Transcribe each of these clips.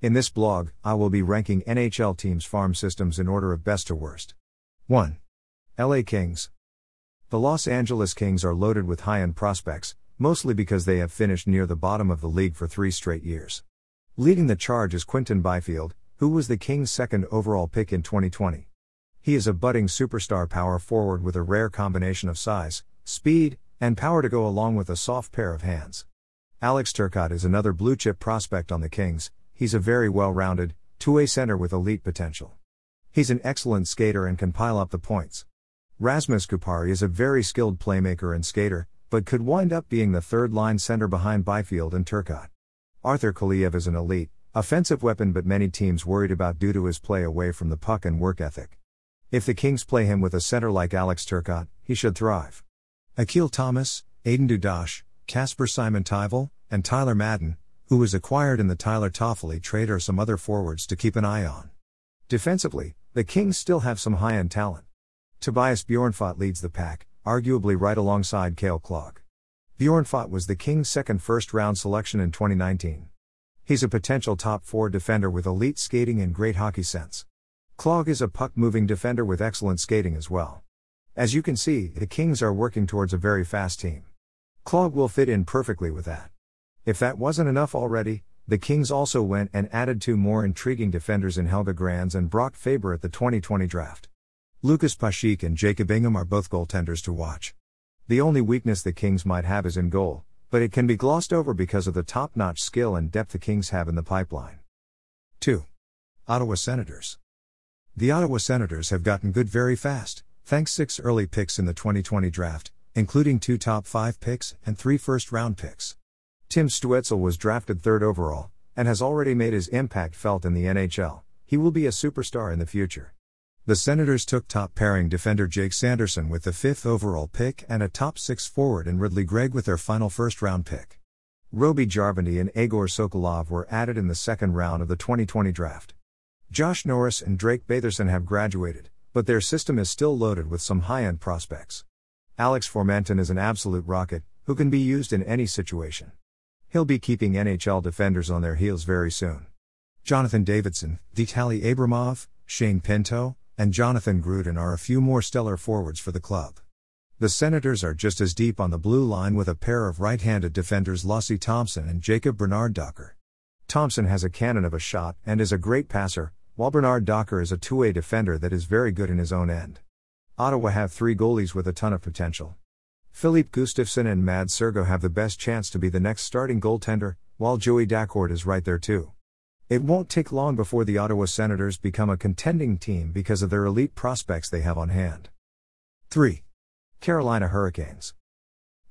In this blog, I will be ranking NHL teams' farm systems in order of best to worst. 1. LA Kings. The Los Angeles Kings are loaded with high end prospects, mostly because they have finished near the bottom of the league for three straight years. Leading the charge is Quinton Byfield, who was the Kings' second overall pick in 2020. He is a budding superstar power forward with a rare combination of size, speed, and power to go along with a soft pair of hands. Alex Turcotte is another blue chip prospect on the Kings, he's a very well rounded, two way center with elite potential. He's an excellent skater and can pile up the points. Rasmus Kupari is a very skilled playmaker and skater, but could wind up being the third line center behind Byfield and Turcotte. Arthur Kaliyev is an elite, offensive weapon, but many teams worried about due to his play away from the puck and work ethic. If the Kings play him with a center like Alex Turcotte, he should thrive. Akil Thomas, Aidan Dudas, Casper Simon Tyval, and Tyler Madden, who was acquired in the Tyler Toffoli trade or some other forwards to keep an eye on. Defensively, the Kings still have some high end talent. Tobias Bjornfot leads the pack, arguably right alongside Cale Clague. Bjornfot was the Kings' second first round selection in 2019. He's a potential top four defender with elite skating and great hockey sense. Clague is a puck moving defender with excellent skating as well. As you can see, the Kings are working towards a very fast team. Clague will fit in perfectly with that. If that wasn't enough already, the Kings also went and added two more intriguing defenders in Helge Grans and Brock Faber at the 2020 draft. Lucas Paschik and Jacob Ingham are both goaltenders to watch. The only weakness the Kings might have is in goal, but it can be glossed over because of the top notch skill and depth the Kings have in the pipeline. 2. Ottawa Senators. The Ottawa Senators have gotten good very fast, thanks six early picks in the 2020 draft, including two top five picks and three first round picks. Tim Stützle was drafted third overall, and has already made his impact felt in the NHL. He will be a superstar in the future. The Senators took top pairing defender Jake Sanderson with the fifth overall pick and a top six forward in Ridly Greig with their final first round pick. Roby Järventie and Egor Sokolov were added in the second round of the 2020 draft. Josh Norris and Drake Batherson have graduated, but their system is still loaded with some high end prospects. Alex Formenton is an absolute rocket, who can be used in any situation. He'll be keeping NHL defenders on their heels very soon. Jonathan Davidsson, Vitaly Abramov, Shane Pinto, and Jonathan Gruden are a few more stellar forwards for the club. The Senators are just as deep on the blue line with a pair of right handed defenders Lassi Thompson and Jacob Bernard Docker. Thompson has a cannon of a shot and is a great passer, while Bernard Docker is a two way defender that is very good in his own end. Ottawa have three goalies with a ton of potential. Filip Gustavsson and Mads Søgaard have the best chance to be the next starting goaltender, while Joey Daccord is right there too. It won't take long before the Ottawa Senators become a contending team because of their elite prospects they have on hand. 3. Carolina Hurricanes.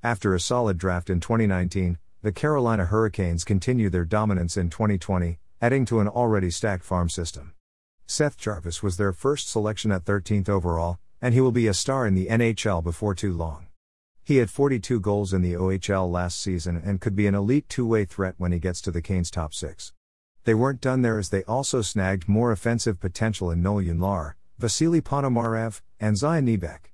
After a solid draft in 2019, the Carolina Hurricanes continue their dominance in 2020, adding to an already stacked farm system. Seth Jarvis was their first selection at 13th overall, and he will be a star in the NHL before too long. He had 42 goals in the OHL last season and could be an elite two way threat when he gets to the Canes' top six. They weren't done there as they also snagged more offensive potential in Noel Gunler, Vasily Ponomarev, and Zion Nybeck.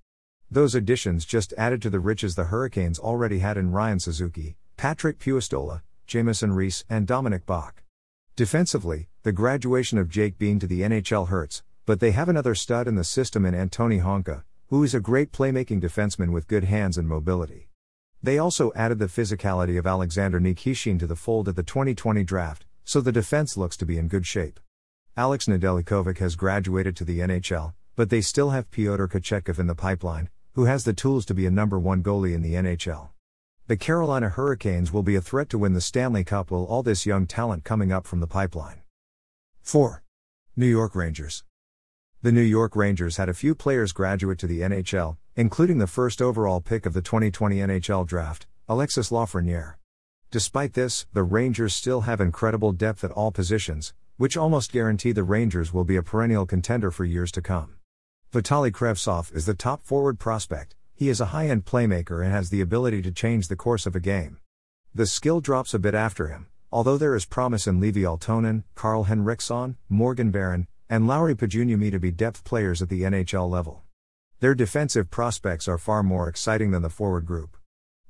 Those additions just added to the riches the Hurricanes already had in Ryan Suzuki, Patrick Puistola, Jamieson Rees, and Dominik Bokk. Defensively, the graduation of Jake Bean to the NHL hurts, but they have another stud in the system in Anttoni Honka, who is a great playmaking defenseman with good hands and mobility. They also added the physicality of Alexander Nikishin to the fold at the 2020 draft, so the defense looks to be in good shape. Alex Nedeljkovic has graduated to the NHL, but they still have Pyotr Kochetkov in the pipeline, who has the tools to be a number one goalie in the NHL. The Carolina Hurricanes will be a threat to win the Stanley Cup with all this young talent coming up from the pipeline. 4. New York Rangers. The New York Rangers had a few players graduate to the NHL, including the first overall pick of the 2020 NHL draft, Alexis Lafreniere. Despite this, the Rangers still have incredible depth at all positions, which almost guarantee the Rangers will be a perennial contender for years to come. Vitali Kravtsov is the top forward prospect, he is a high end playmaker and has the ability to change the course of a game. The skill drops a bit after him, although there is promise in Leevi Aaltonen, Karl Henriksson, Morgan Barron, and Lauri Pajuniemi to be depth players at the NHL level. Their defensive prospects are far more exciting than the forward group.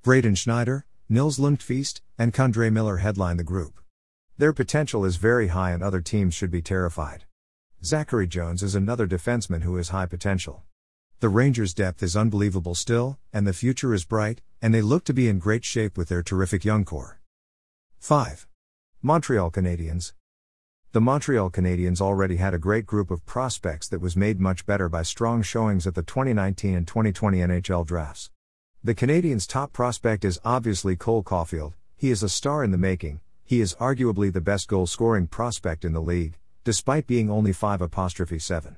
Braden Schneider, Nils Lundkvist, and K'Andre Miller headline the group. Their potential is very high and other teams should be terrified. Zachary Jones is another defenseman who has high potential. The Rangers' depth is unbelievable still, and the future is bright, and they look to be in great shape with their terrific young core. 5. Montreal Canadiens. The Montreal Canadiens already had a great group of prospects that was made much better by strong showings at the 2019 and 2020 NHL drafts. The Canadiens' top prospect is obviously Cole Caufield, he is a star in the making, he is arguably the best goal scoring prospect in the league, despite being only 5 apostrophe 7.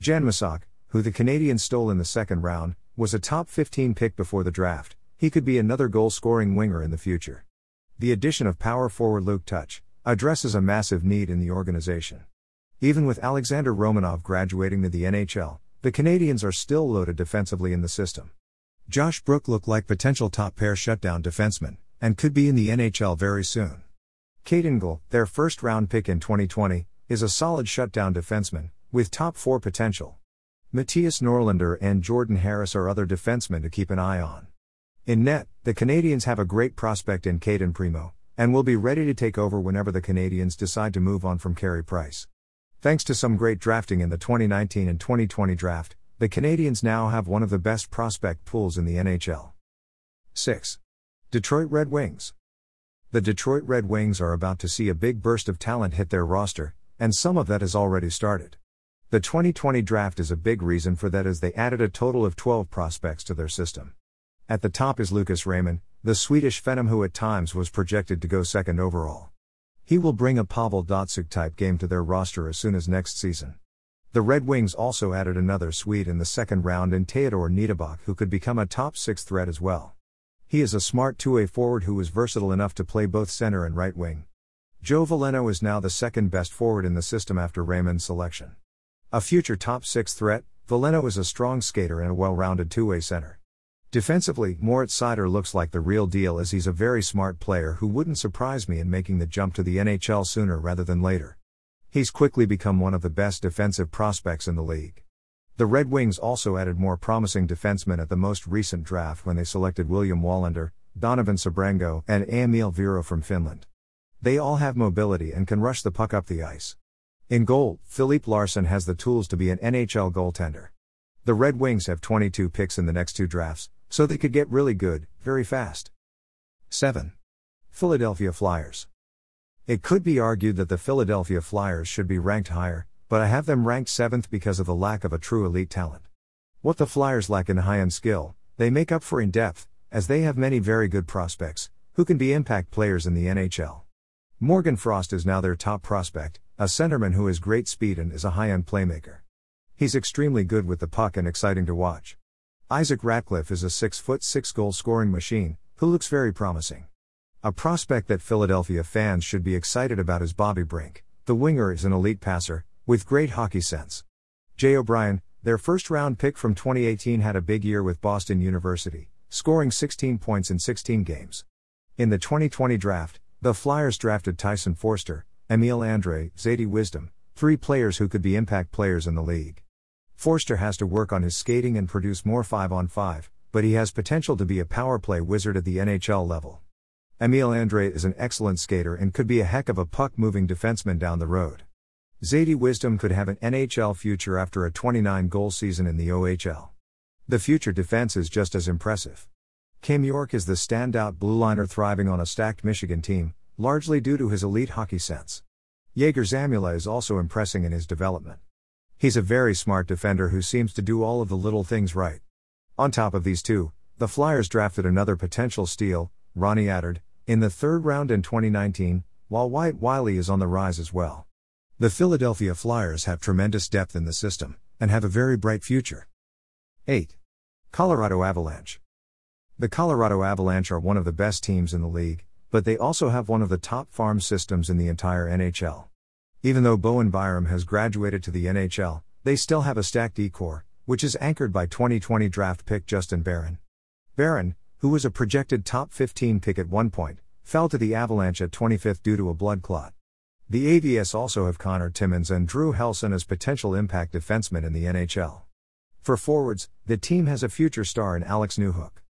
Jan Mysak, who the Canadiens stole in the second round, was a top 15 pick before the draft. He could be another goal scoring winger in the future. The addition of power forward Luke Tuch addresses a massive need in the organization. Even with Alexander Romanov graduating to the NHL, the Canadiens are still loaded defensively in the system. Josh Brook looked like potential top pair shutdown defenseman, and could be in the NHL very soon. Kaiden Guhle, their first round pick in 2020, is a solid shutdown defenseman, with top 4 potential. Mattias Norlinder and Jordan Harris are other defensemen to keep an eye on. In net, the Canadiens have a great prospect in Cayden Primeau, and will be ready to take over whenever the Canadiens decide to move on from Carey Price. Thanks to some great drafting in the 2019 and 2020 draft, the Canadiens now have one of the best prospect pools in the NHL. 6. Detroit Red Wings. The Detroit Red Wings are about to see a big burst of talent hit their roster, and some of that has already started. The 2020 draft is a big reason for that as they added a total of 12 prospects to their system. At the top is Lucas Raymond, the Swedish Phenom who at times was projected to go second overall. He will bring a Pavel Datsyuk type game to their roster as soon as next season. The Red Wings also added another Swede in the second round in Theodor Niederbach who could become a top 6 threat as well. He is a smart two-way forward who is versatile enough to play both center and right wing. Joe Veleno is now the second best forward in the system after Raymond's selection. A future top 6 threat, Veleno is a strong skater and a well rounded two way center. Defensively, Moritz Seider looks like the real deal as he's a very smart player who wouldn't surprise me in making the jump to the NHL sooner rather than later. He's quickly become one of the best defensive prospects in the league. The Red Wings also added more promising defensemen at the most recent draft when they selected William Wallinder, Donovan Sebrango, and Emil Viro from Finland. They all have mobility and can rush the puck up the ice. In goal, Filip Larsson has the tools to be an NHL goaltender. The Red Wings have 22 picks in the next two drafts, so they could get really good, very fast. 7. Philadelphia Flyers. It could be argued that the Philadelphia Flyers should be ranked higher, but I have them ranked 7th because of the lack of a true elite talent. What the Flyers lack in high end skill, they make up for in depth, as they have many very good prospects, who can be impact players in the NHL. Morgan Frost is now their top prospect, a centerman who has great speed and is a high end playmaker. He's extremely good with the puck and exciting to watch. Isaac Ratcliffe is a 6 foot 6 goal scoring machine, who looks very promising. A prospect that Philadelphia fans should be excited about is Bobby Brink. The winger is an elite passer, with great hockey sense. Jay O'Brien, their first round pick from 2018, had a big year with Boston University, scoring 16 points in 16 games. In the 2020 draft, the Flyers drafted Tyson Foerster, Emil Andrae, Zayde Wisdom, three players who could be impact players in the league. Foerster has to work on his skating and produce more 5 on 5, but he has potential to be a power play wizard at the NHL level. Emil Andrae is an excellent skater and could be a heck of a puck moving defenseman down the road. Zayde Wisdom could have an NHL future after a 29 goal season in the OHL. The future defense is just as impressive. Cam York is the standout blue liner thriving on a stacked Michigan team, largely due to his elite hockey sense. Egor Zamula is also impressing in his development. He's a very smart defender who seems to do all of the little things right. On top of these two, the Flyers drafted another potential steal, Ronnie Attard, in the third round in 2019, while Wyatte Wylie is on the rise as well. The Philadelphia Flyers have tremendous depth in the system, and have a very bright future. 8. Colorado Avalanche. The Colorado Avalanche are one of the best teams in the league, but they also have one of the top farm systems in the entire NHL. Even though Bowen Byram has graduated to the NHL, they still have a stacked E core, which is anchored by 2020 draft pick Justin Barron. Barron, who was a projected top 15 pick at one point, fell to the Avalanche at 25th due to a blood clot. The AVS also have Connor Timmins and Drew Helleson as potential impact defensemen in the NHL. For forwards, the team has a future star in Alex Newhook.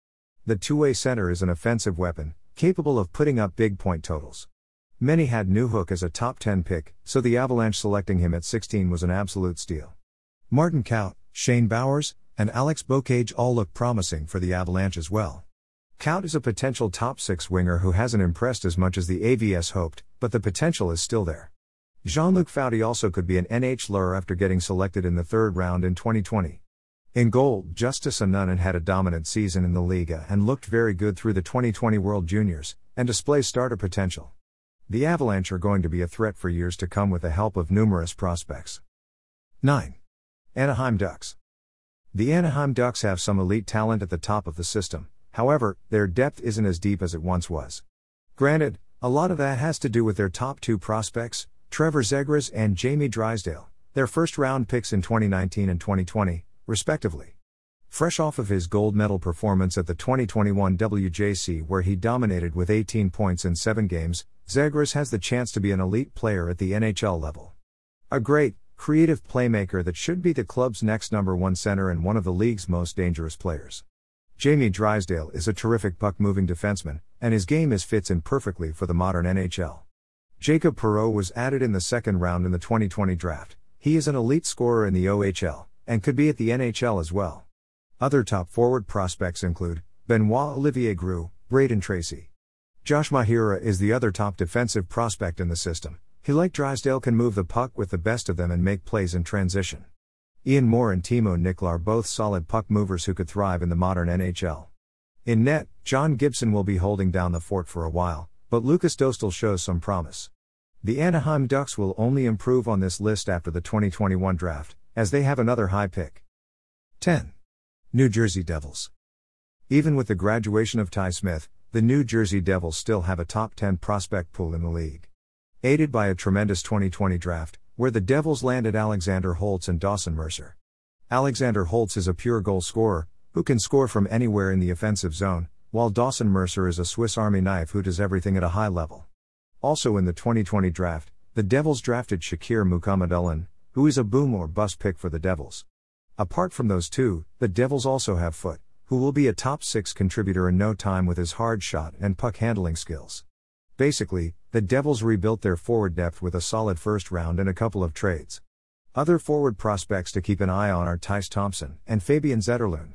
The two way center is an offensive weapon, capable of putting up big point totals. Many had Newhook as a top 10 pick, so the Avalanche selecting him at 16 was an absolute steal. Martin Kaut, Shane Bowers, and Alex Beaucage all look promising for the Avalanche as well. Kaut is a potential top 6 winger who hasn't impressed as much as the AVS hoped, but the potential is still there. Jean Luc Foudy also could be an NHLer after getting selected in the third round in 2020. In goal, Justus Annunen had a dominant season in the Liiga and looked very good through the 2020 World Juniors, and displays starter potential. The Avalanche are going to be a threat for years to come with the help of numerous prospects. 9. Anaheim Ducks. The Anaheim Ducks have some elite talent at the top of the system, however, their depth isn't as deep as it once was. Granted, a lot of that has to do with their top two prospects, Trevor Zegras and Jamie Drysdale, their first round picks in 2019 and 2020, respectively. Fresh off of his gold medal performance at the 2021 WJC, where he dominated with 18 points in seven games, Zegras has the chance to be an elite player at the NHL level. A great, creative playmaker that should be the club's next number one center and one of the league's most dangerous players. Jamie Drysdale is a terrific puck moving defenseman, and his game is fits in perfectly for the modern NHL. Jacob Perreault was added in the second round in the 2020 draft. He is an elite scorer in the OHL, and could be at the NHL as well. Other top forward prospects include Benoit Olivier Groulx, Brayden Tracey. Josh Mahura is the other top defensive prospect in the system. He, like Drysdale, can move the puck with the best of them and make plays in transition. Ian Moore and Thimo Nickl are both solid puck movers who could thrive in the modern NHL. In net, John Gibson will be holding down the fort for a while, but Lukas Dostal shows some promise. The Anaheim Ducks will only improve on this list after the 2021 draft, as they have another high pick. 10. New Jersey Devils. Even with the graduation of Ty Smith, the New Jersey Devils still have a top 10 prospect pool in the league. Aided by a tremendous 2020 draft, where the Devils landed Alexander Holtz and Dawson Mercer. Alexander Holtz is a pure goal scorer, who can score from anywhere in the offensive zone, while Dawson Mercer is a Swiss Army knife who does everything at a high level. Also in the 2020 draft, the Devils drafted Shakir Mukhamadullin, who is a boom or bust pick for the Devils. Apart from those two, the Devils also have Foote, who will be a top 6 contributor in no time with his hard shot and puck handling skills. Basically, the Devils rebuilt their forward depth with a solid first round and a couple of trades. Other forward prospects to keep an eye on are Tyce Thompson and Fabian Zetterlund.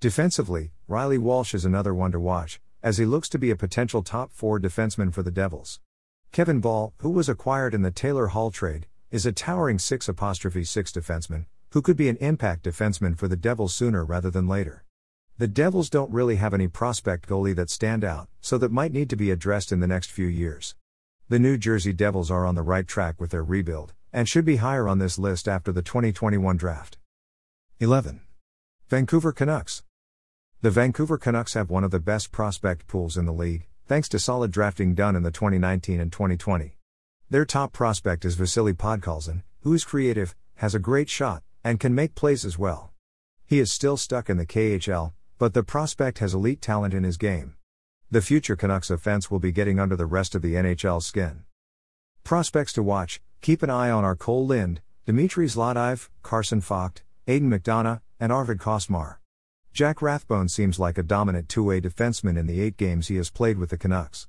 Defensively, Reilly Walsh is another one to watch, as he looks to be a potential top 4 defenseman for the Devils. Kevin Bahl, who was acquired in the Taylor Hall trade, is a towering 6 apostrophe 6 defenseman, who could be an impact defenseman for the Devils sooner rather than later. The Devils don't really have any prospect goalie that stand out, so that might need to be addressed in the next few years. The New Jersey Devils are on the right track with their rebuild, and should be higher on this list after the 2021 draft. 11. Vancouver Canucks. The Vancouver Canucks have one of the best prospect pools in the league, thanks to solid drafting done in the 2019 and 2020. Their top prospect is Vasily Podkolzin, who is creative, has a great shot, and can make plays as well. He is still stuck in the KHL, but the prospect has elite talent in his game. The future Canucks offense will be getting under the rest of the NHL skin. Prospects to watch keep an eye on our Kole Lind, Dmitry Zlodeyev, Carson Focht, Aidan McDonough, and Arvid Costmar. Jack Rathbone seems like a dominant two way defenseman in the eight games he has played with the Canucks.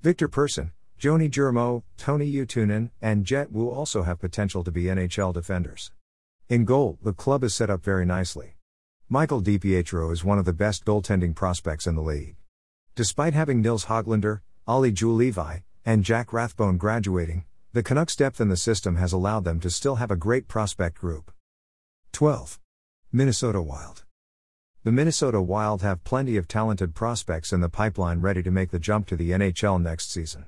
Victor Persson, Joni Jurmo, Tony Utunen, and Jett Woo also have potential to be NHL defenders. In goal, the club is set up very nicely. Michael DiPietro is one of the best goaltending prospects in the league. Despite having Nils Hoglander, Olli Juolevi, and Jack Rathbone graduating, the Canucks' depth in the system has allowed them to still have a great prospect group. 12. Minnesota Wild. The Minnesota Wild have plenty of talented prospects in the pipeline ready to make the jump to the NHL next season.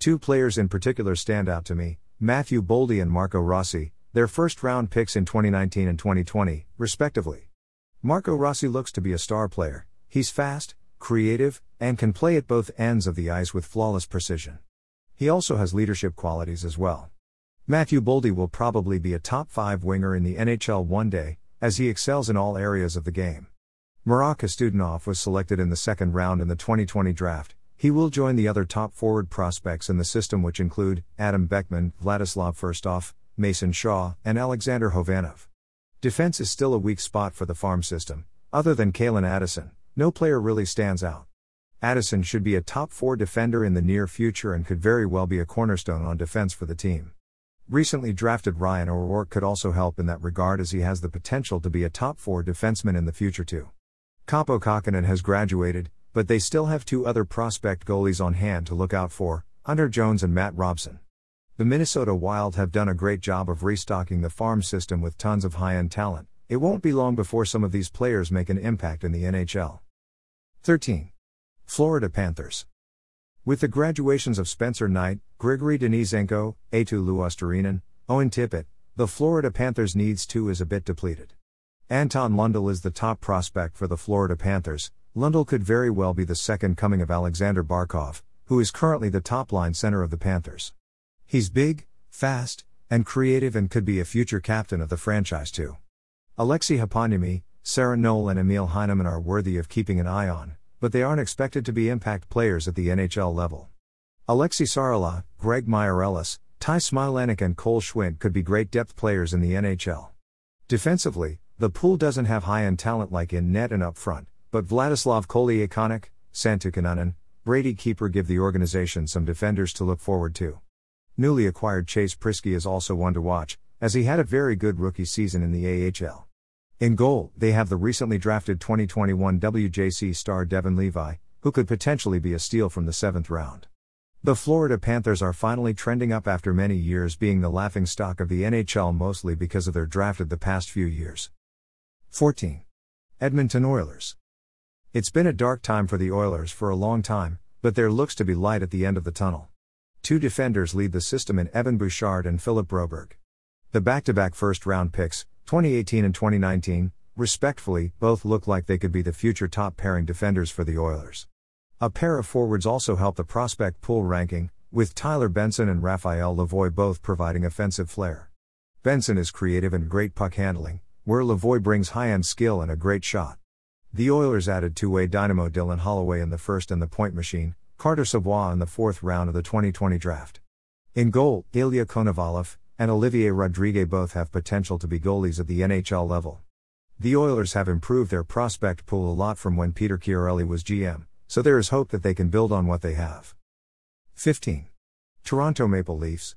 Two players in particular stand out to me Matthew Boldy and Marco Rossi, their first round picks in 2019 and 2020, respectively. Marco Rossi looks to be a star player, he's fast, creative, and can play at both ends of the ice with flawless precision. He also has leadership qualities as well. Matthew Boldy will probably be a top 5 winger in the NHL one day, as he excels in all areas of the game. Marat Khusnutdinov was selected in the second round in the 2020 draft. He will join the other top forward prospects in the system, which include Adam Beckman, Vladislav Firstov, Mason Shaw, and Alexander Khovanov. Defense is still a weak spot for the farm system. Other than Calen Addison, no player really stands out. Addison should be a top 4 defender in the near future and could very well be a cornerstone on defense for the team. Recently drafted Ryan O'Rourke could also help in that regard as he has the potential to be a top 4 defenseman in the future too. Kaapo Kähkönen has graduated, but they still have two other prospect goalies on hand to look out for, Hunter Jones and Matt Robson. The Minnesota Wild have done a great job of restocking the farm system with tons of high end talent. It won't be long before some of these players make an impact in the NHL. 13. Florida Panthers. With the graduations of Spencer Knight, Grigory Denisenko, Eetu Luostarinen, Owen Tippett, the Florida Panthers' needs too is a bit depleted. Anton Lundell is the top prospect for the Florida Panthers. Lundell could very well be the second coming of Alexander Barkov, who is currently the top line center of the Panthers. He's big, fast, and creative and could be a future captain of the franchise too. Aleksi Heponiemi, Serron Noel, and Emil Heineman are worthy of keeping an eye on but they aren't expected to be impact players at the NHL level. Aleksi Saarela, Greg Meireles, Ty Smilanic, and Cole Schwindt could be great depth players in the NHL. Defensively, the pool doesn't have high end talent like in net and up front, but Vladislav Kolyachonok, Santtu Kinnunen, Brady Keeper give the organization some defenders to look forward to. Newly acquired Chase Priskie is also one to watch, as he had a very good rookie season in the AHL. In goal, they have the recently drafted 2021 WJC star Devon Levi, who could potentially be a steal from the seventh round. The Florida Panthers are finally trending up after many years being the laughing stock of the NHL mostly because of their drafted the past few years. 14. Edmonton Oilers. It's been a dark time for the Oilers for a long time, but there looks to be light at the end of the tunnel. Two defenders lead the system in Evan Bouchard and Philip Broberg. The back to back first round picks, 2018 and 2019, respectfully, both look like they could be the future top pairing defenders for the Oilers. A pair of forwards also help the prospect pool ranking, with Tyler Benson and Raphael Lavoie both providing offensive flair. Benson is creative and great puck handling, where Lavoie brings high end skill and a great shot. The Oilers added two way dynamo Dylan Holloway in the first and the point machine, Carter Savoie in the fourth round of the 2020 draft. In goal, Ilya Konovalov, and Olivier Rodriguez both have potential to be goalies at the NHL level. The Oilers have improved their prospect pool a lot from when Peter Chiarelli was GM, so there is hope that they can build on what they have. 15. Toronto Maple Leafs.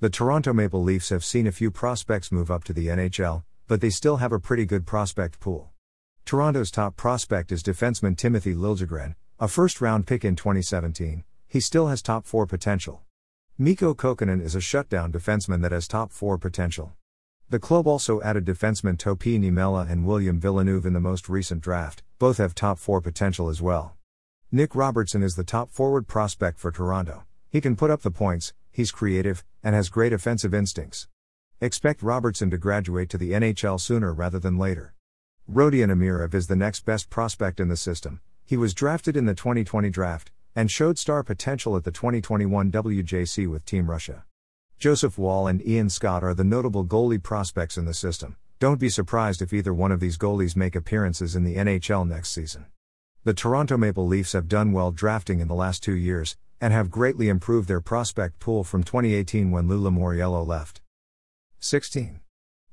The Toronto Maple Leafs have seen a few prospects move up to the NHL, but they still have a pretty good prospect pool. Toronto's top prospect is defenseman Timothy Liljegren, a first round pick in 2017. He still has top 4 potential. Mikko Kokkonen is a shutdown defenseman that has top 4 potential. The club also added defensemen Topi Niemela and William Villeneuve in the most recent draft, both have top 4 potential as well. Nick Robertson is the top forward prospect for Toronto. He can put up the points, he's creative, and has great offensive instincts. Expect Robertson to graduate to the NHL sooner rather than later. Rodion Amirov is the next best prospect in the system. He was drafted in the 2020 draft, and showed star potential at the 2021 WJC with Team Russia. Joseph Woll and Ian Scott are the notable goalie prospects in the system. Don't be surprised if either one of these goalies make appearances in the NHL next season. The Toronto Maple Leafs have done well drafting in the last two years, and have greatly improved their prospect pool from 2018 when Lou Lamoriello left. 16.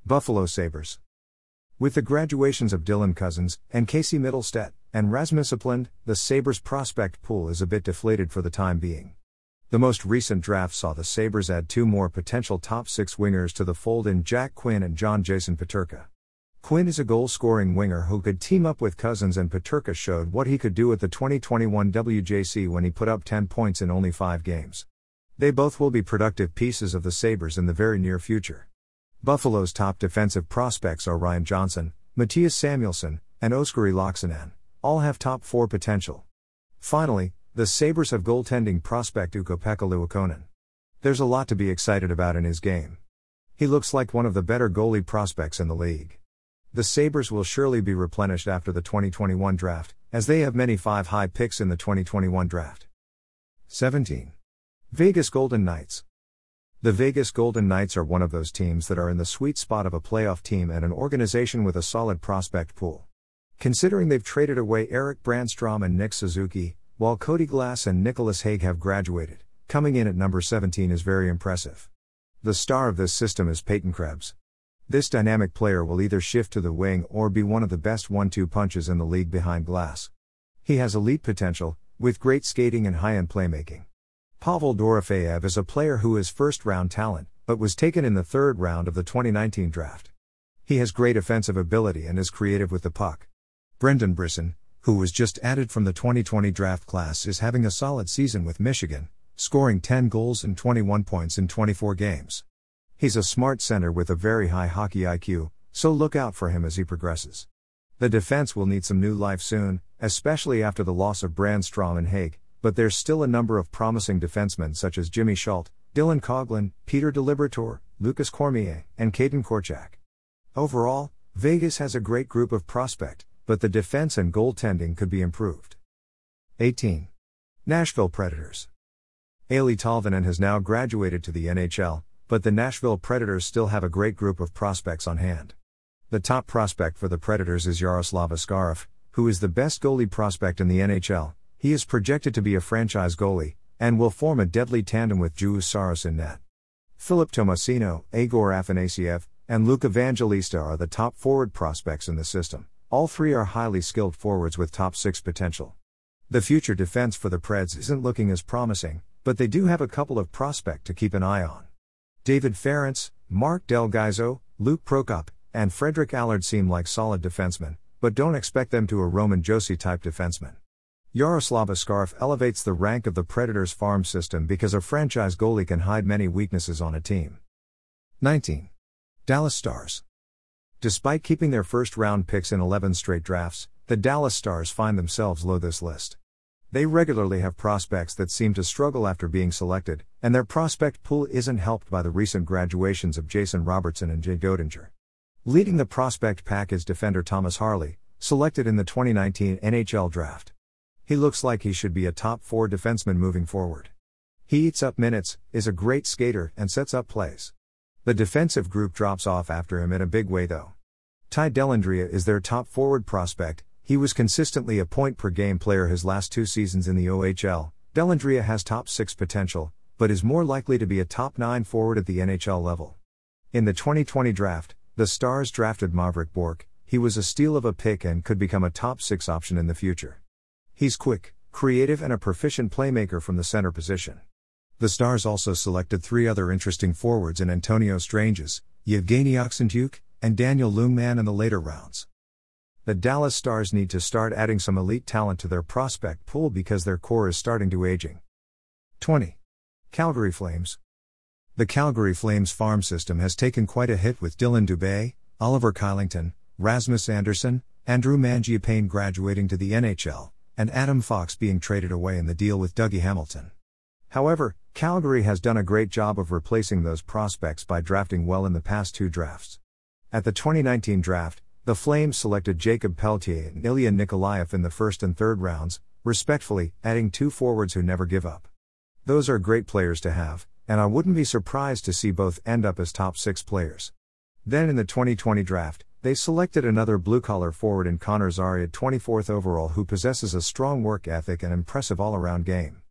Buffalo Sabres. With the graduations of Dylan Cozens and Casey Mittelstadt and Rasmus Asplund, the Sabres prospect pool is a bit deflated for the time being. The most recent draft saw the Sabres add two more potential top six wingers to the fold in Jack Quinn and John Jason Peterka. Quinn is a goal scoring winger who could team up with Cozens, and Peterka showed what he could do at the 2021 WJC when he put up 10 points in only five games. They both will be productive pieces of the Sabres in the very near future. Buffalo's top defensive prospects are Ryan Johnson, Mattias Samuelsson, and Oskari Laaksonen. All have top 4 potential. Finally, the Sabres have goaltending prospect Ukko-Pekka There's a lot to be excited about in his game. He looks like one of the better goalie prospects in the league. The Sabres will surely be replenished after the 2021 draft, as they have many 5 high picks in the 2021 draft. 17. Vegas Golden Knights. The Vegas Golden Knights are one of those teams that are in the sweet spot of a playoff team and an organization with a solid prospect pool. Considering they've traded away Eric Brannstrom and Nick Suzuki, while Cody Glass and Nicholas Hague have graduated, coming in at number 17 is very impressive. The star of this system is Peyton Krebs. This dynamic player will either shift to the wing or be one of the best one two punches in the league behind Glass. He has elite potential, with great skating and high end playmaking. Pavel Dorofeyev is a player who is first round talent, but was taken in the third round of the 2019 draft. He has great offensive ability and is creative with the puck. Brendan Brisson, who was just added from the 2020 draft class, is having a solid season with Michigan, scoring 10 goals and 21 points in 24 games. He's a smart center with a very high hockey IQ, so look out for him as he progresses. The defense will need some new life soon, especially after the loss of Brannstrom and Hague, but there's still a number of promising defensemen such as Jimmy Schuldt, Dylan Coghlan, Peter DiLiberatore, Lucas Cormier, and Kaedan Korczak. Overall, Vegas has a great group of prospect, but the defense and goaltending could be improved. 18. Nashville Predators. Eeli Tolvanen has now graduated to the NHL, but the Nashville Predators still have a great group of prospects on hand. The top prospect for the Predators is Yaroslav Askarov, who is the best goalie prospect in the NHL. He is projected to be a franchise goalie, and will form a deadly tandem with Juuse Saros in net. Philip Tomasino, Egor Afanasiev, and Luke Evangelista are the top forward prospects in the system. All three are highly skilled forwards with top six potential. The future defense for the Preds isn't looking as promising, but they do have a couple of prospect to keep an eye on. David Farrance, Mark Del Gaizo, Luke Prokop, and Frederick Allard seem like solid defensemen, but don't expect them to a Roman Josi type defenseman. Yaroslav Askarov elevates the rank of the Predators farm system because a franchise goalie can hide many weaknesses on a team. 19. Dallas Stars. Despite keeping their first round picks in 11 straight drafts, the Dallas Stars find themselves low this list. They regularly have prospects that seem to struggle after being selected, and their prospect pool isn't helped by the recent graduations of Jason Robertson and Jay Oettinger. Leading the prospect pack is defender Thomas Harley, selected in the 2019 NHL draft. He looks like he should be a top four defenseman moving forward. He eats up minutes, is a great skater, and sets up plays. The defensive group drops off after him in a big way though. Ty Dellandrea is their top forward prospect, he was consistently a point per game player his last two seasons in the OHL. Dellandrea has top 6 potential, but is more likely to be a top 9 forward at the NHL level. In the 2020 draft, the Stars drafted Maverick Bourque, he was a steal of a pick and could become a top 6 option in the future. He's quick, creative, and a proficient playmaker from the center position. The Stars also selected three other interesting forwards in Antonio Stranges, Yevgeny Oksentyuk, and Daniel Ljungman in the later rounds. The Dallas Stars need to start adding some elite talent to their prospect pool because their core is starting to aging. 20. Calgary Flames. The Calgary Flames farm system has taken quite a hit with Dillon Dubé, Oliver Kylington, Rasmus Andersson, Andrew Mangiapane graduating to the NHL, and Adam Fox being traded away in the deal with Dougie Hamilton. However, Calgary has done a great job of replacing those prospects by drafting well in the past two drafts. At the 2019 draft, the Flames selected Jacob Pelletier and Ilya Nikolaev in the first and third rounds, respectfully, adding two forwards who never give up. Those are great players to have, and I wouldn't be surprised to see both end up as top six players. Then in the 2020 draft, they selected another blue collar forward in Connor Zary at 24th overall who possesses a strong work ethic and impressive all around game.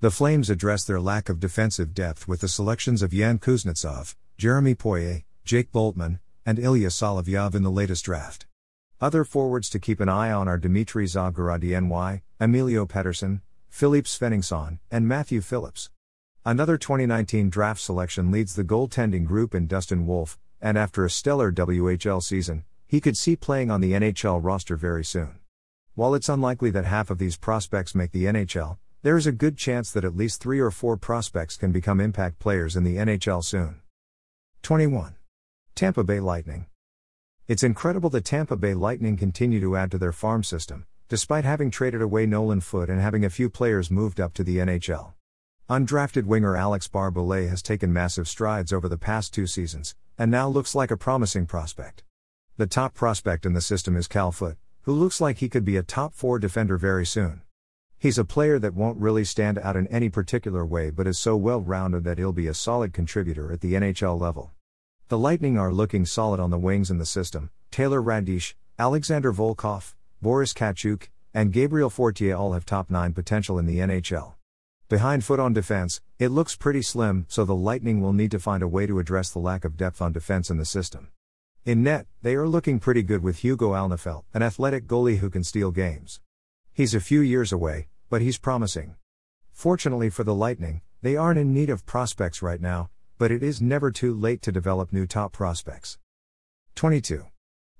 The Flames address their lack of defensive depth with the selections of Yan Kuznetsov, Jeremy Poirier, Jake Boltman, and Ilya Solovyov in the latest draft. Other forwards to keep an eye on are Dmitry Zagorodny, Emilio Pettersson, Philippe Svenningsson, and Matthew Phillips. Another 2019 draft selection leads the goaltending group in Dustin Wolf, and after a stellar WHL season, he could see playing on the NHL roster very soon. While it's unlikely that half of these prospects make the NHL, there is a good chance that at least three or four prospects can become impact players in the NHL soon. 21. Tampa Bay Lightning. It's incredible that Tampa Bay Lightning continue to add to their farm system, despite having traded away Nolan Foote and having a few players moved up to the NHL. Undrafted winger Alex Barré-Boulet has taken massive strides over the past two seasons, and now looks like a promising prospect. The top prospect in the system is Cal Foote, who looks like he could be a top four defender very soon. He's a player that won't really stand out in any particular way but is so well rounded that he'll be a solid contributor at the NHL level. The Lightning are looking solid on the wings in the system. Taylor Raddysh, Alexander Volkov, Boris Katchouk, and Gabriel Fortier all have top 9 potential in the NHL. Behind Foote on defense, it looks pretty slim, so the Lightning will need to find a way to address the lack of depth on defense in the system. In net, they are looking pretty good with Hugo Alnefelt, an athletic goalie who can steal games. He's a few years away, but he's promising. Fortunately for the Lightning, they aren't in need of prospects right now, but it is never too late to develop new top prospects. 22.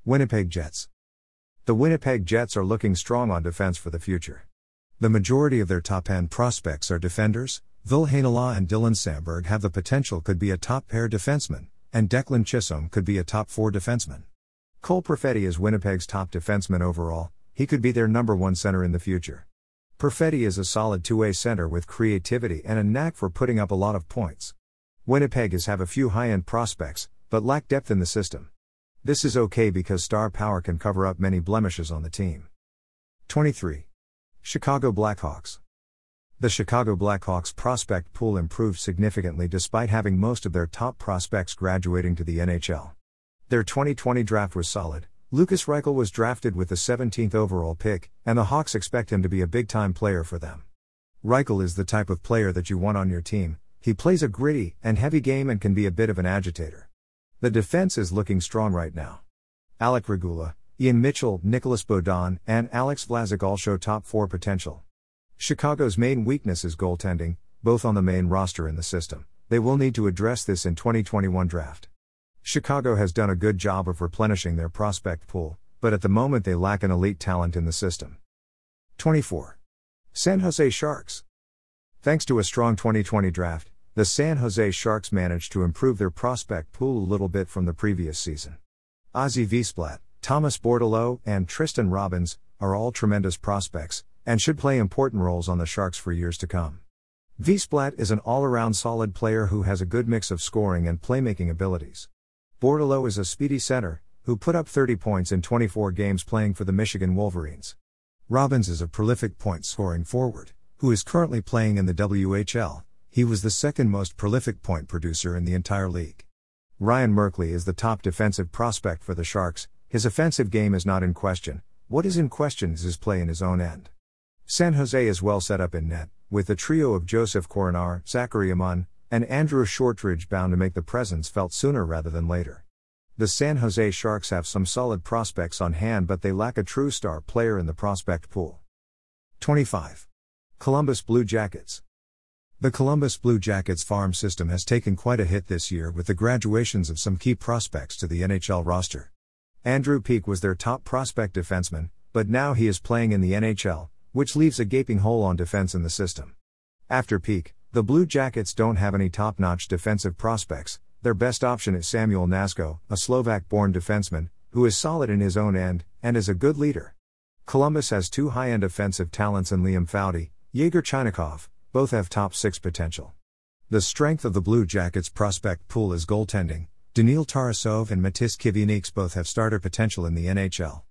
Winnipeg Jets. The Winnipeg Jets are looking strong on defense for the future. The majority of their top end prospects are defenders. Ville Heinola and Dylan Samberg have the potential could be a top pair defenseman, and Declan Chisholm could be a top four defenseman. Cole Perfetti is Winnipeg's top defenseman overall, he could be their number one center in the future. Perfetti is a solid two way center with creativity and a knack for putting up a lot of points. Winnipeg is have a few high end prospects, but lack depth in the system. This is okay because star power can cover up many blemishes on the team. 23. Chicago Blackhawks. The Chicago Blackhawks prospect pool improved significantly despite having most of their top prospects graduating to the NHL. Their 2020 draft was solid. Lukas Reichel was drafted with the 17th overall pick, and the Hawks expect him to be a big time player for them. Reichel is the type of player that you want on your team, he plays a gritty and heavy game and can be a bit of an agitator. The defense is looking strong right now. Alec Regula, Ian Mitchell, Nicholas Beaudin, and Alex Vlasic all show top 4 potential. Chicago's main weakness is goaltending, both on the main roster and the system. They will need to address this in 2021 draft. Chicago has done a good job of replenishing their prospect pool, but at the moment they lack an elite talent in the system. 24. San Jose Sharks. Thanks to a strong 2020 draft, the San Jose Sharks managed to improve their prospect pool a little bit from the previous season. Ozzy Wiesblatt, Thomas Bordeleau, and Tristan Robbins are all tremendous prospects and should play important roles on the Sharks for years to come. Wiesblatt is an all around solid player who has a good mix of scoring and playmaking abilities. Bordeleau is a speedy center who put up 30 points in 24 games playing for the Michigan Wolverines. Robbins is a prolific point scoring forward who is currently playing in the WHL he was the second most prolific point producer in the entire league. Ryan Merkley is the top defensive prospect for the Sharks, his offensive game is not in question, what is in question is his play in his own end. San Jose is well set up in net, with the trio of Josef Korenar, Zachary Aman, and Andrew Shortridge bound to make the presence felt sooner rather than later. The San Jose Sharks have some solid prospects on hand, but they lack a true star player in the prospect pool. 25. Columbus Blue Jackets. The Columbus Blue Jackets farm system has taken quite a hit this year with the graduations of some key prospects to the NHL roster. Andrew Peeke was their top prospect defenseman, but now he is playing in the NHL, which leaves a gaping hole on defense in the system. After Peeke, the Blue Jackets don't have any top notch defensive prospects. Their best option is Samuel Knazko, a Slovak born defenseman, who is solid in his own end and is a good leader. Columbus has two high end offensive talents in Liam Foudy, Yegor Chinakhov, both have top 6 potential. The strength of the Blue Jackets prospect pool is goaltending. Daniil Tarasov and Matis Kivlenieks both have starter potential in the NHL.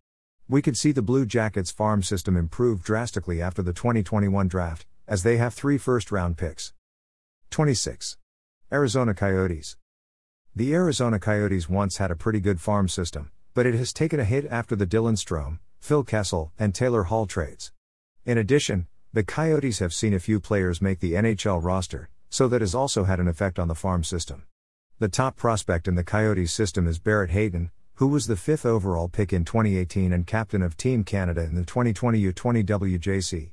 We could see the Blue Jackets farm system improve drastically after the 2021 draft, as they have three first round picks. 26. Arizona Coyotes. The Arizona Coyotes once had a pretty good farm system, but it has taken a hit after the Dylan Strome, Phil Kessel, and Taylor Hall trades. In addition, the Coyotes have seen a few players make the NHL roster, so that has also had an effect on the farm system. The top prospect in the Coyotes system is Barrett Hayton, who was the fifth overall pick in 2018 and captain of Team Canada in the 2020 U20 WJC.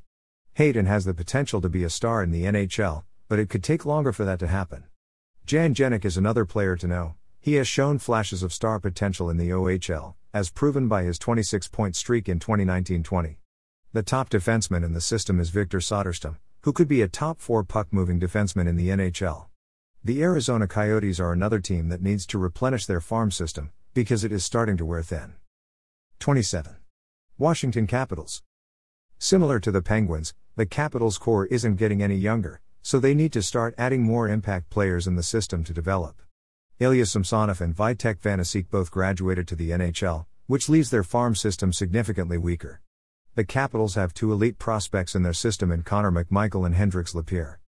Hayton has the potential to be a star in the NHL, but it could take longer for that to happen. Jan Jenik is another player to know. He has shown flashes of star potential in the OHL, as proven by his 26 point streak in 2019 20. The top defenseman in the system is Victor Soderstrom, who could be a top 4 puck moving defenseman in the NHL. The Arizona Coyotes are another team that needs to replenish their farm system, because it is starting to wear thin. 27. Washington Capitals. Similar to the Penguins, the Capitals core isn't getting any younger, so they need to start adding more impact players in the system to develop. Ilya Samsonov and Vitek Vanecek both graduated to the NHL, which leaves their farm system significantly weaker. The Capitals have two elite prospects in their system in Connor McMichael and Hendrix Lapierre.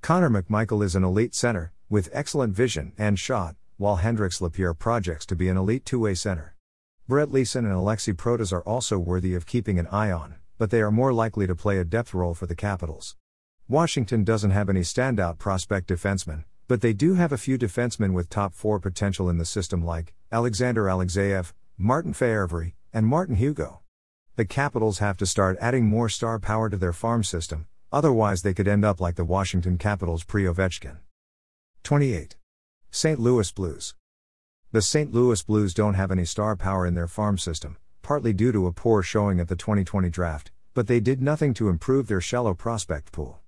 Connor McMichael is an elite center, with excellent vision and shot, while Hendrix Lapierre projects to be an elite two way center. Brett Leason and Alexi Protas are also worthy of keeping an eye on, but they are more likely to play a depth role for the Capitals. Washington doesn't have any standout prospect defensemen, but they do have a few defensemen with top four potential in the system like Alexander Alexeyev, Martin Fehervary, and Martin Hugo. The Capitals have to start adding more star power to their farm system, otherwise, they could end up like the Washington Capitals pre Ovechkin. 28. St. Louis Blues. The St. Louis Blues don't have any star power in their farm system, partly due to a poor showing at the 2020 draft, but they did nothing to improve their shallow prospect pool.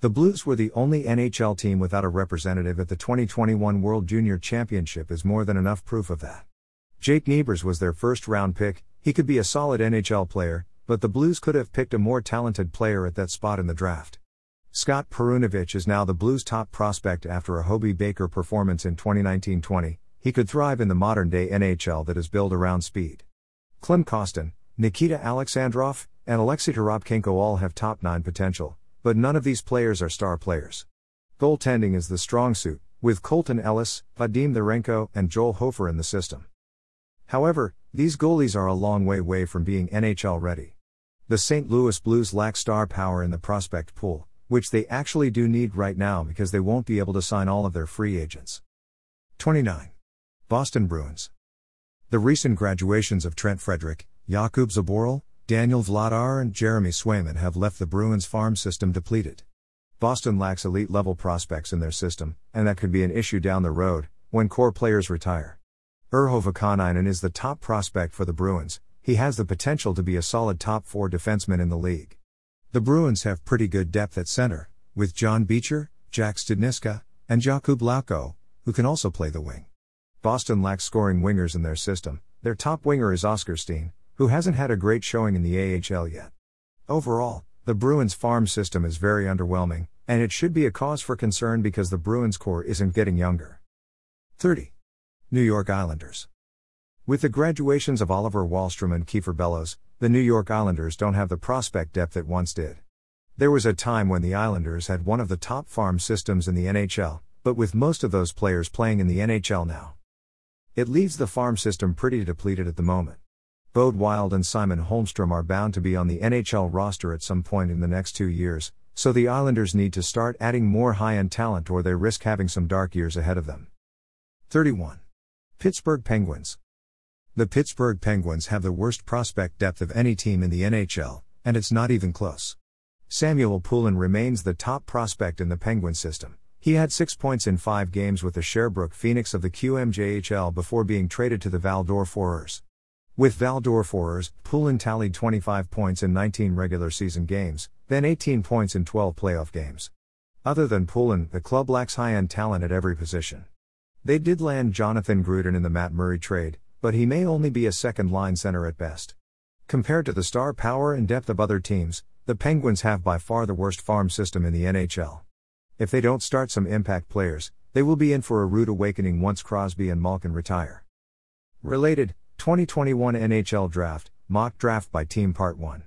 The Blues were the only NHL team without a representative at the 2021 World Junior Championship is more than enough proof of that. Jake Neighbours was their first round pick, he could be a solid NHL player, but the Blues could have picked a more talented player at that spot in the draft. Scott Perunovich is now the Blues' top prospect after a Hobey Baker performance in 2019 20. He could thrive in the modern day NHL that is built around speed. Klim Kostin, Nikita Alexandrov, and Alexei Toropchenko all have top 9 potential, but none of these players are star players. Goaltending is the strong suit, with Colton Ellis, Vadim Zherenko, and Joel Hofer in the system. However, these goalies are a long way away from being NHL ready. The St. Louis Blues lack star power in the prospect pool, which they actually do need right now because they won't be able to sign all of their free agents. 29. Boston Bruins. The recent graduations of Trent Frederic, Jakub Zboril, Daniel Vladar, and Jeremy Swayman have left the Bruins farm system depleted. Boston lacks elite level prospects in their system, and that could be an issue down the road when core players retire. Urho Vaakanainen is the top prospect for the Bruins, he has the potential to be a solid top four defenseman in the league. The Bruins have pretty good depth at center, with John Beecher, Jack Studnicka, and Jakub Lauko, who can also play the wing. Boston lacks scoring wingers in their system. Their top winger is Oskar Steen, who hasn't had a great showing in the AHL yet. Overall, the Bruins farm system is very underwhelming, and it should be a cause for concern because the Bruins core isn't getting younger. 30. New York Islanders. With the graduations of Oliver Wahlstrom and Kiefer Bellows, the New York Islanders don't have the prospect depth it once did. There was a time when the Islanders had one of the top farm systems in the NHL, but with most of those players playing in the NHL now. It leaves the farm system pretty depleted at the moment. Bode Wilde and Simon Holmstrom are bound to be on the NHL roster at some point in the next two years, so the Islanders need to start adding more high end talent or they risk having some dark years ahead of them. 31. Pittsburgh Penguins. The Pittsburgh Penguins have the worst prospect depth of any team in the NHL, and it's not even close. Samuel Poulin remains the top prospect in the Penguin system, he had six points in five games with the Sherbrooke Phoenix of the QMJHL before being traded to the Val-d'Or Foreurs. With Val-d'Or Foreurs, Poulin tallied 25 points in 19 regular season games, then 18 points in 12 playoff games. Other than Poulin, the club lacks high-end talent at every position. They did land Jonathan Gruden in the Matt Murray trade, but he may only be a second line center at best. Compared to the star power and depth of other teams, the Penguins have by far the worst farm system in the NHL. If they don't start some impact players, they will be in for a rude awakening once Crosby and Malkin retire. Related 2021 NHL Draft, Mock Draft by Team Part 1.